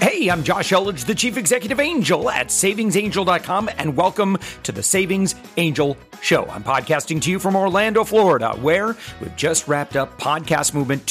Hey, I'm Josh Elledge, the Chief Executive Angel at savingsangel.com, and welcome to the Savings Angel Show. I'm podcasting to you from Orlando, Florida, where we've just wrapped up Podcast Movement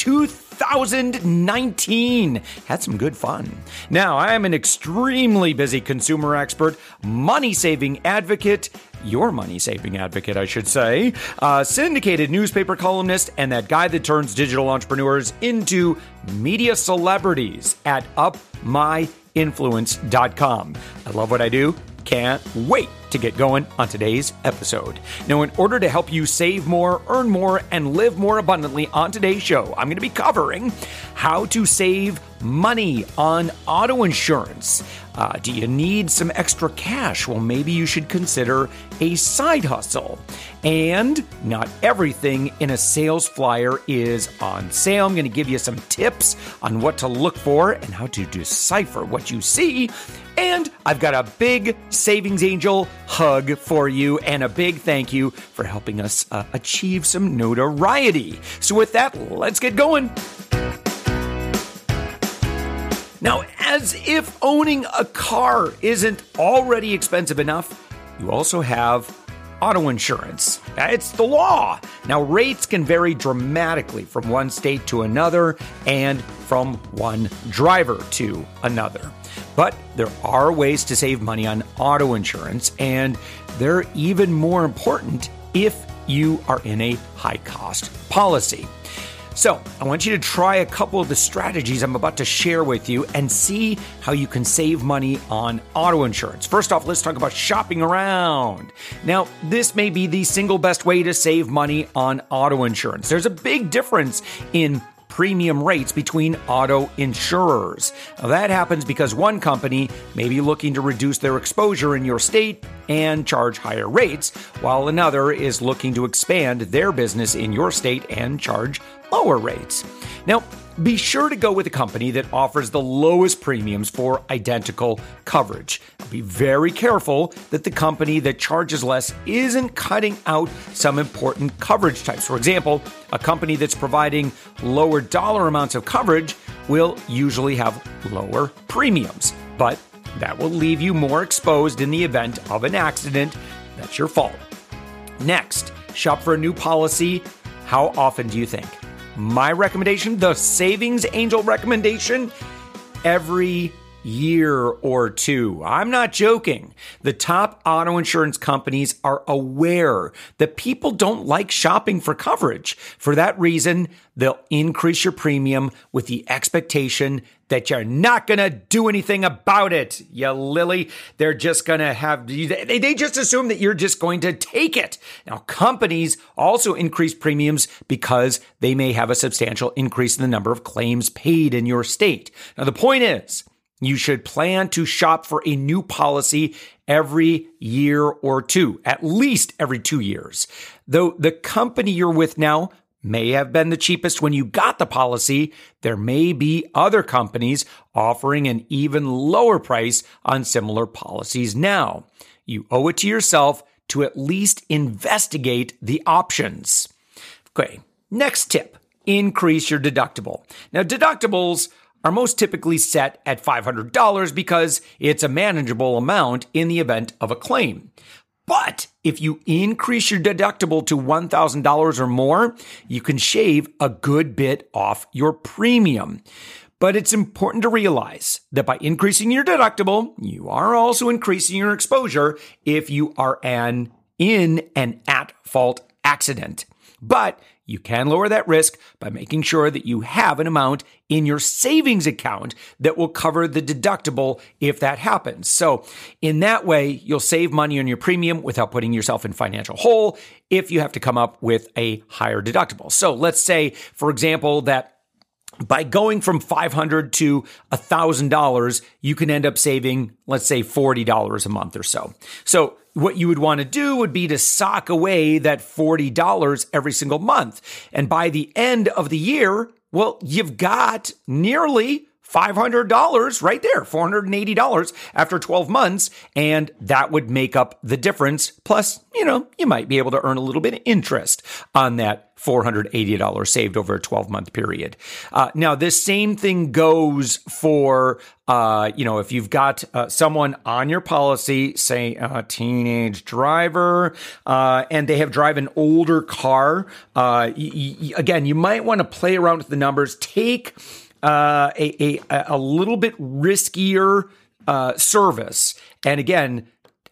2019. Had some good fun. Now, I am an extremely busy consumer expert, money saving advocate, your money saving advocate, I should say, a syndicated newspaper columnist, and that guy that turns digital entrepreneurs into media celebrities at upmyinfluence.com. I love what I do. Can't wait to get going on today's episode. Now, in order to help you save more, earn more, and live more abundantly on today's show, I'm going to be covering how to save money on auto insurance. Uh, do you need some extra cash? Well, maybe you should consider a side hustle. And not everything in a sales flyer is on sale. I'm going to give you some tips on what to look for and how to decipher what you see. And I've got a big Savings Angel hug for you and a big thank you for helping us uh, achieve some notoriety. So, with that, let's get going. Now, as if owning a car isn't already expensive enough, you also have auto insurance. It's the law. Now, rates can vary dramatically from one state to another and from one driver to another. But there are ways to save money on auto insurance, and they're even more important if you are in a high cost policy. So, I want you to try a couple of the strategies I'm about to share with you and see how you can save money on auto insurance. First off, let's talk about shopping around. Now, this may be the single best way to save money on auto insurance. There's a big difference in premium rates between auto insurers. Now, that happens because one company may be looking to reduce their exposure in your state and charge higher rates, while another is looking to expand their business in your state and charge lower rates. Now, be sure to go with a company that offers the lowest premiums for identical coverage. Be very careful that the company that charges less isn't cutting out some important coverage types. For example, a company that's providing lower dollar amounts of coverage will usually have lower premiums, but that will leave you more exposed in the event of an accident. That's your fault. Next, shop for a new policy. How often do you think? My recommendation, the Savings Angel recommendation, every year or two. I'm not joking. The top auto insurance companies are aware that people don't like shopping for coverage. For that reason, they'll increase your premium with the expectation that you're not going to do anything about it. You lily, they're just going to have, they, they just assume that you're just going to take it. Now, companies also increase premiums because they may have a substantial increase in the number of claims paid in your state. Now, the point is, you should plan to shop for a new policy every year or two, at least every two years. Though the company you're with now may have been the cheapest when you got the policy, there may be other companies offering an even lower price on similar policies now. You owe it to yourself to at least investigate the options. Okay, next tip increase your deductible. Now, deductibles are most typically set at $500 because it's a manageable amount in the event of a claim. But if you increase your deductible to $1,000 or more, you can shave a good bit off your premium. But it's important to realize that by increasing your deductible, you are also increasing your exposure if you are an in an at fault accident. But you can lower that risk by making sure that you have an amount in your savings account that will cover the deductible if that happens. So, in that way, you'll save money on your premium without putting yourself in financial hole if you have to come up with a higher deductible. So, let's say, for example, that by going from 500 to $1,000, you can end up saving, let's say, $40 a month or so. So what you would want to do would be to sock away that $40 every single month. And by the end of the year, well, you've got nearly $500 right there, $480 after 12 months. And that would make up the difference. Plus, you know, you might be able to earn a little bit of interest on that $480 saved over a 12 month period. Uh, now, this same thing goes for, uh, you know, if you've got uh, someone on your policy, say a teenage driver, uh, and they have drive an older car, y- y- again, you might want to play around with the numbers. Take uh, a, a, a little bit riskier uh, service. And again,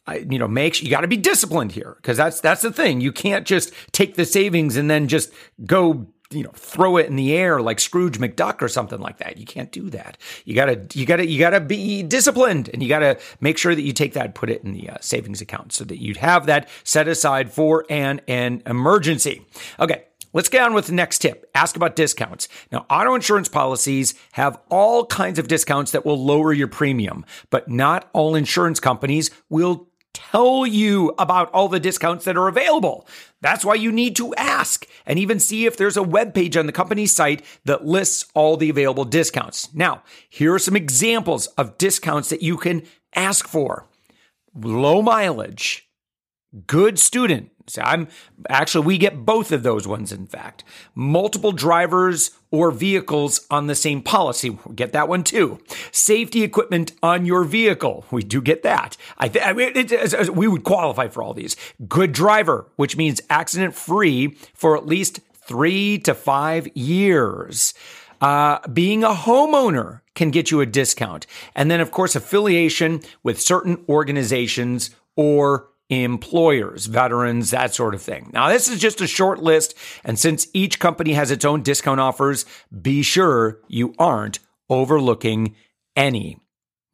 I, you know, make you got to be disciplined here because that's that's the thing. You can't just take the savings and then just go you know throw it in the air like Scrooge McDuck or something like that. You can't do that. You gotta you gotta you gotta be disciplined and you gotta make sure that you take that put it in the uh, savings account so that you'd have that set aside for an an emergency. Okay. Let's get on with the next tip. Ask about discounts. Now, auto insurance policies have all kinds of discounts that will lower your premium, but not all insurance companies will tell you about all the discounts that are available. That's why you need to ask and even see if there's a web page on the company's site that lists all the available discounts. Now, here are some examples of discounts that you can ask for. Low mileage, good student, so I'm actually, we get both of those ones, in fact. Multiple drivers or vehicles on the same policy. We get that one too. Safety equipment on your vehicle. We do get that. I, th- I mean, it, it, we would qualify for all these. Good driver, which means accident free for at least three to five years. Uh, being a homeowner can get you a discount. And then, of course, affiliation with certain organizations or employers, veterans, that sort of thing. Now, this is just a short list. And since each company has its own discount offers, be sure you aren't overlooking any.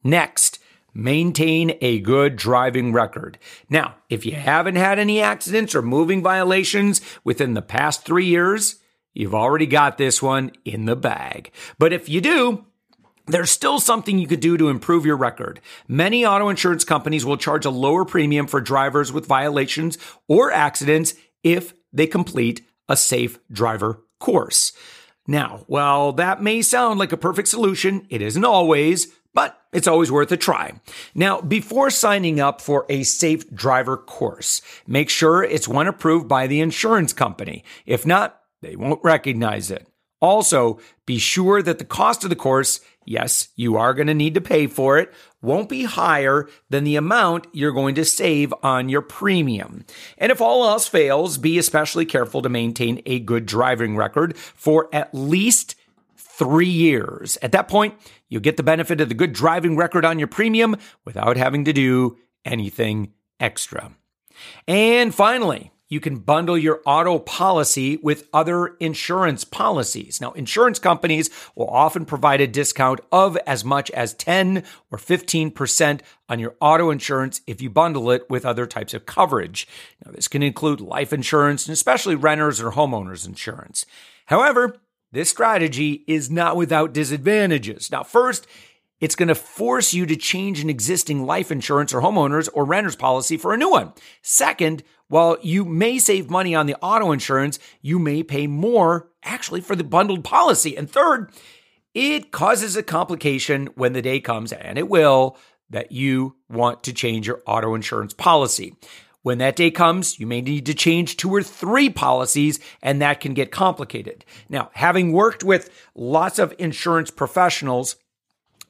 Next, maintain a good driving record. Now, if you haven't had any accidents or moving violations within the past three years, you've already got this one in the bag. But if you do, there's still something you could do to improve your record. Many auto insurance companies will charge a lower premium for drivers with violations or accidents if they complete a safe driver course. Now, while that may sound like a perfect solution, it isn't always, but it's always worth a try. Now, before signing up for a safe driver course, make sure it's one approved by the insurance company. If not, they won't recognize it. Also, be sure that the cost of the course yes, you are going to need to pay for it, won't be higher than the amount you're going to save on your premium. And if all else fails, be especially careful to maintain a good driving record for at least three years. At that point, you'll get the benefit of the good driving record on your premium without having to do anything extra. And finally, you can bundle your auto policy with other insurance policies. Now, insurance companies will often provide a discount of as much as 10 or 15% on your auto insurance if you bundle it with other types of coverage. Now, this can include life insurance and especially renters or homeowners insurance. However, this strategy is not without disadvantages. Now, first, it's going to force you to change an existing life insurance or homeowners or renters policy for a new one. Second, while you may save money on the auto insurance, you may pay more actually for the bundled policy. And third, it causes a complication when the day comes, and it will, that you want to change your auto insurance policy. When that day comes, you may need to change two or three policies, and that can get complicated. Now, having worked with lots of insurance professionals,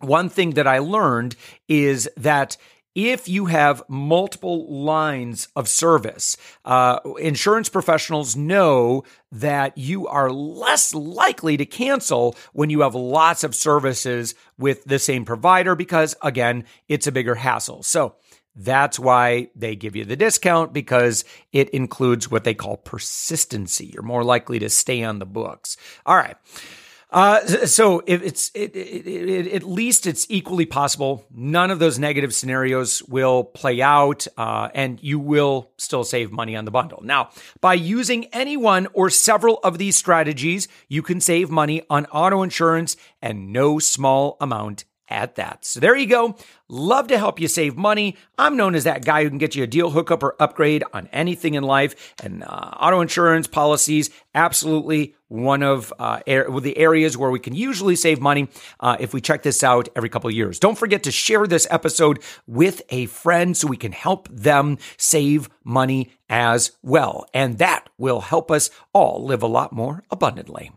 one thing that I learned is that if you have multiple lines of service, uh, insurance professionals know that you are less likely to cancel when you have lots of services with the same provider because, again, it's a bigger hassle. So that's why they give you the discount because it includes what they call persistency. You're more likely to stay on the books. All right. Uh, so if it's it, it, it, at least it's equally possible none of those negative scenarios will play out, uh, and you will still save money on the bundle. Now, by using any one or several of these strategies, you can save money on auto insurance and no small amount at that. So there you go. Love to help you save money. I'm known as that guy who can get you a deal hookup or upgrade on anything in life and uh, auto insurance policies. Absolutely one of uh, the areas where we can usually save money uh, if we check this out every couple of years. Don't forget to share this episode with a friend so we can help them save money as well. And that will help us all live a lot more abundantly.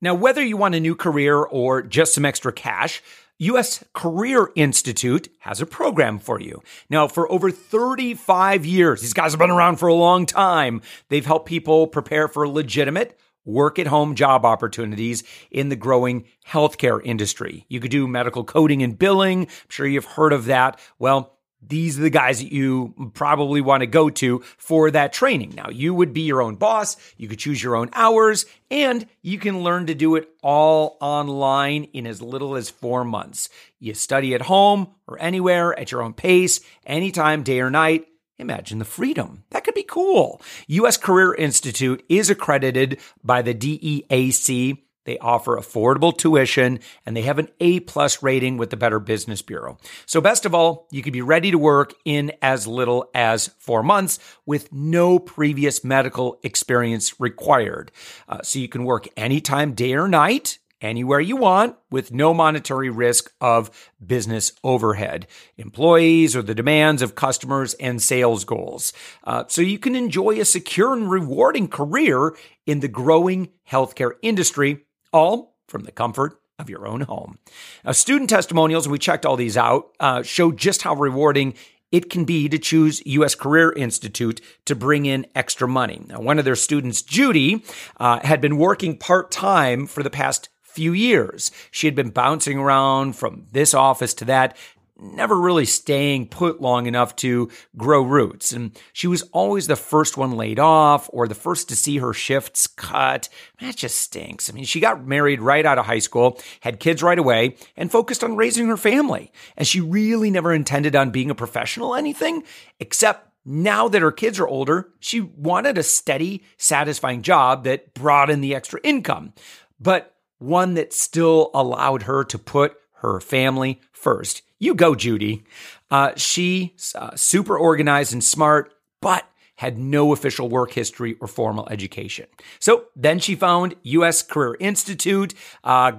Now, whether you want a new career or just some extra cash, U.S. Career Institute has a program for you. Now, for over 35 years, these guys have been around for a long time. They've helped people prepare for legitimate work at home job opportunities in the growing healthcare industry. You could do medical coding and billing. I'm sure you've heard of that. Well, these are the guys that you probably want to go to for that training. Now, you would be your own boss, you could choose your own hours, and you can learn to do it all online in as little as four months. You study at home or anywhere at your own pace, anytime, day or night. Imagine the freedom. That could be cool. U.S. Career Institute is accredited by the DEAC they offer affordable tuition and they have an A plus rating with the Better Business Bureau. So best of all, you could be ready to work in as little as four months with no previous medical experience required. Uh, so you can work anytime, day or night anywhere you want with no monetary risk of business overhead, employees, or the demands of customers and sales goals. Uh, so you can enjoy a secure and rewarding career in the growing healthcare industry all from the comfort of your own home. Now, student testimonials, we checked all these out, uh, show just how rewarding it can be to choose U.S. Career Institute to bring in extra money. Now, one of their students, Judy, uh, had been working part time for the past few years. She had been bouncing around from this office to that, never really staying put long enough to grow roots. And she was always the first one laid off or the first to see her shifts cut. That just stinks. I mean, she got married right out of high school, had kids right away, and focused on raising her family. And she really never intended on being a professional anything, except now that her kids are older, she wanted a steady, satisfying job that brought in the extra income, but one that still allowed her to put her family first. You go, Judy. Uh, she's uh, super organized and smart, but had no official work history or formal education. So then she found U.S. Career Institute. Uh,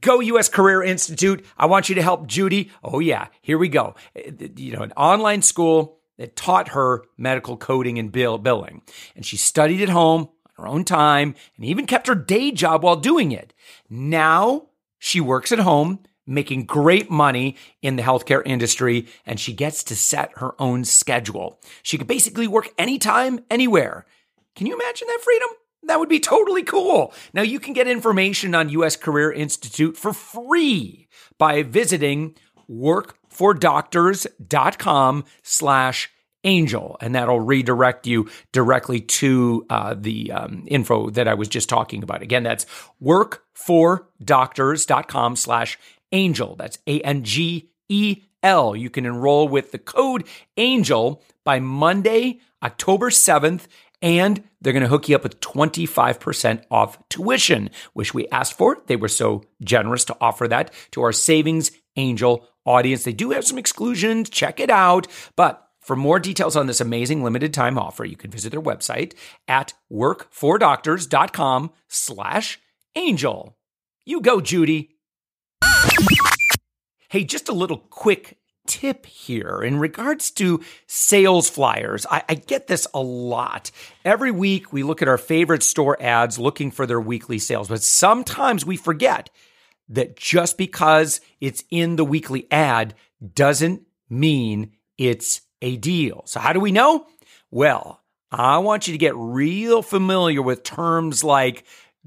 go U.S. Career Institute. I want you to help Judy. Oh, yeah, here we go. You know, an online school that taught her medical coding and bill- billing. And she studied at home on her own time and even kept her day job while doing it. Now she works at home making great money in the healthcare industry, and she gets to set her own schedule. She could basically work anytime, anywhere. Can you imagine that freedom? That would be totally cool. Now you can get information on US Career Institute for free by visiting workfordoctors.com slash angel and that'll redirect you directly to uh, the um, info that i was just talking about again that's workfordoctors.com slash Angel. That's A N G E L. You can enroll with the code ANGEL by Monday, October 7th, and they're going to hook you up with 25% off tuition, which we asked for. They were so generous to offer that to our Savings Angel audience. They do have some exclusions. Check it out. But for more details on this amazing limited time offer, you can visit their website at workfordoctors.com slash angel. You go, Judy. Hey, just a little quick tip here in regards to sales flyers. I, I, get this a lot. Every week we look at our favorite store ads looking for their weekly sales, but sometimes we forget that just because it's in the weekly ad doesn't mean it's a deal. So, how do we know? Well, I want you to get real familiar with terms like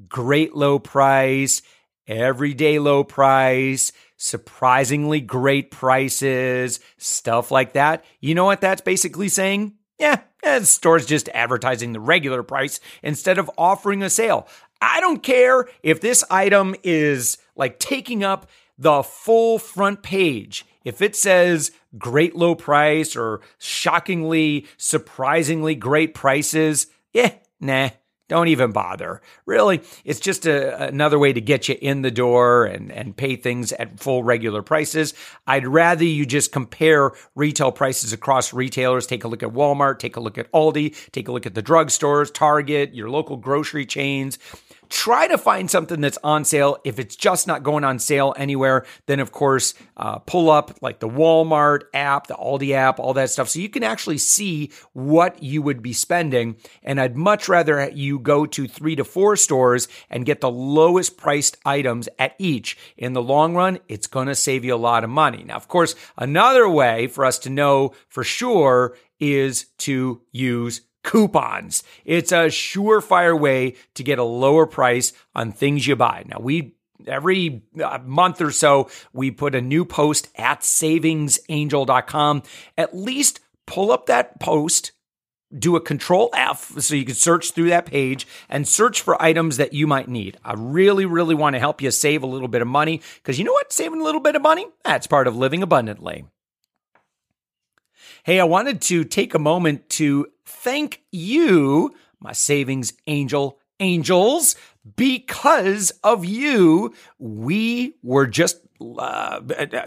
great low price everyday low price, surprisingly great prices, stuff like that. You know what that's basically saying? Yeah, the store's just advertising the regular price instead of offering a sale. I don't care if this item is like taking up the full front page. If it says great low price or shockingly, surprisingly great prices, yeah, nah, don't even bother. Really, it's just a, another way to get you in the door and, and pay things at full regular prices. I'd rather you just compare retail prices across retailers. Take a look at Walmart, take a look at Aldi, take a look at the drugstores, Target, your local grocery chains try to find something that's on sale. If it's just not going on sale anywhere, then of course, uh, pull up like the Walmart app, the Aldi app, all that stuff. So you can actually see what you would be spending. And I'd much rather you go to three to four stores and get the lowest priced items at each. In the long run, it's going to save you a lot of money. Now, of course, another way for us to know for sure is to use coupons. It's a surefire way to get a lower price on things you buy. Now, we every uh, month or so, we put a new post at savingsangel.com. At least pull up that post, do a control F so you can search through that page and search for items that you might need. I really, really want to help you save a little bit of money because you know what? Saving a little bit of money, that's part of living abundantly. Hey, I wanted to take a moment to thank you, my savings angel angels. Because of you, we were just uh,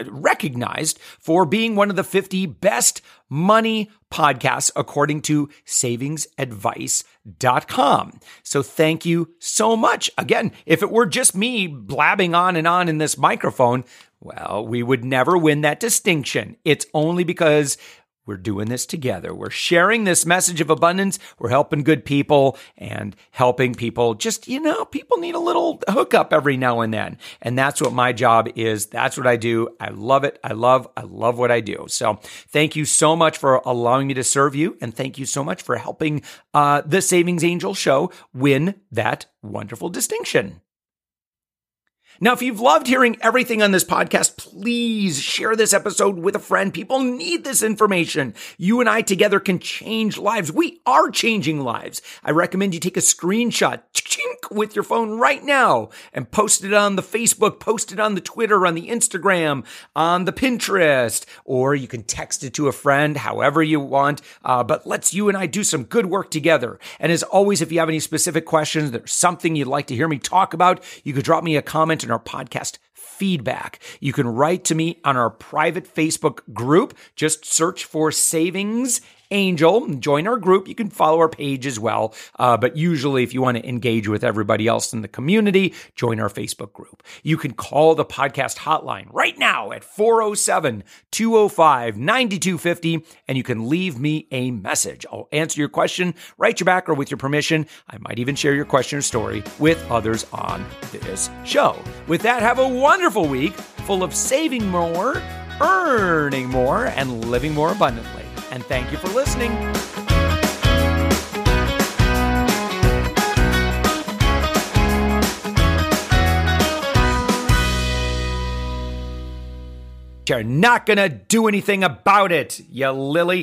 recognized for being one of the 50 best money podcasts according to savingsadvice.com. So thank you so much. Again, if it were just me blabbing on and on in this microphone, well, we would never win that distinction. It's only because we're doing this together. We're sharing this message of abundance. We're helping good people and helping people. Just, you know, people need a little hookup every now and then. And that's what my job is. That's what I do. I love it. I love, I love what I do. So thank you so much for allowing me to serve you. And thank you so much for helping uh, the Savings Angel show win that wonderful distinction. Now, if you've loved hearing everything on this podcast, please share this episode with a friend. People need this information. You and I together can change lives. We are changing lives. I recommend you take a screenshot with your phone right now and post it on the Facebook, post it on the Twitter, on the Instagram, on the Pinterest, or you can text it to a friend, however you want. Uh, but let's you and I do some good work together. And as always, if you have any specific questions, there's something you'd like to hear me talk about, you could drop me a comment in our podcast feedback. You can write to me on our private Facebook group. Just search for Savings Angel. Join our group. You can follow our page as well. Uh, but usually, if you want to engage with everybody else in the community, join our Facebook group. You can call the podcast hotline right now at 407 205 9250, and you can leave me a message. I'll answer your question, write you back, or with your permission, I might even share your question or story with others on this show. With that, have a wonderful week full of saving more, earning more, and living more abundantly and thank you for listening. You're not going to do anything about it, you lily.